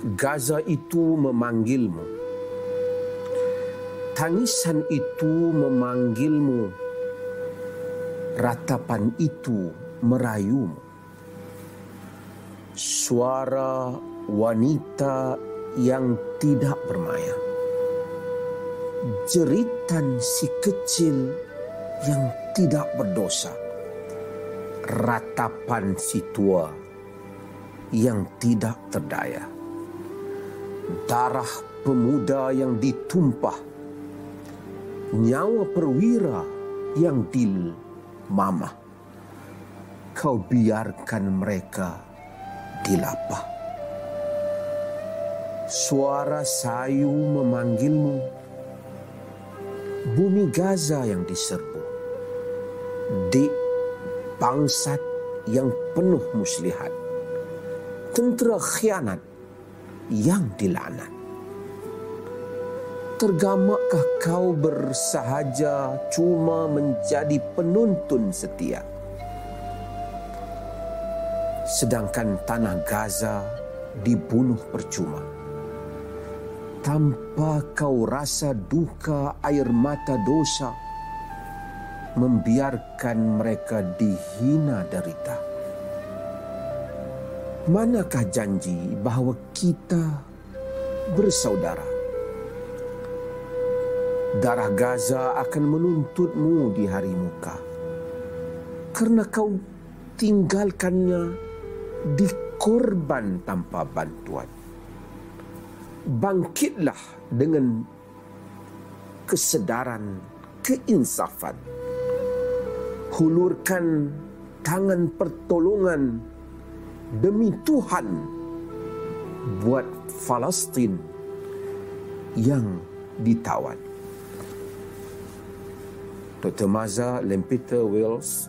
Gaza itu memanggilmu. Tangisan itu memanggilmu. Ratapan itu merayumu. Suara wanita yang tidak bermaya. Jeritan si kecil yang tidak berdosa. Ratapan si tua yang tidak terdaya. Darah pemuda yang ditumpah. Nyawa perwira yang dilmamah. Kau biarkan mereka dilapah. Suara sayu memanggilmu. Bumi Gaza yang diserbu. Di bangsat yang penuh muslihat tentera khianat yang dilaknat. Tergamakkah kau bersahaja cuma menjadi penuntun setia? Sedangkan tanah Gaza dibunuh percuma. Tanpa kau rasa duka air mata dosa, membiarkan mereka dihina derita. Manakah janji bahawa kita bersaudara? Darah Gaza akan menuntutmu di hari muka. Kerana kau tinggalkannya di korban tanpa bantuan. Bangkitlah dengan kesedaran, keinsafan. Hulurkan tangan pertolongan demi Tuhan buat Palestin yang ditawan. Dr. Maza Lempeter Wales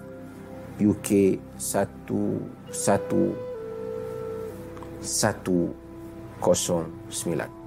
UK 11 109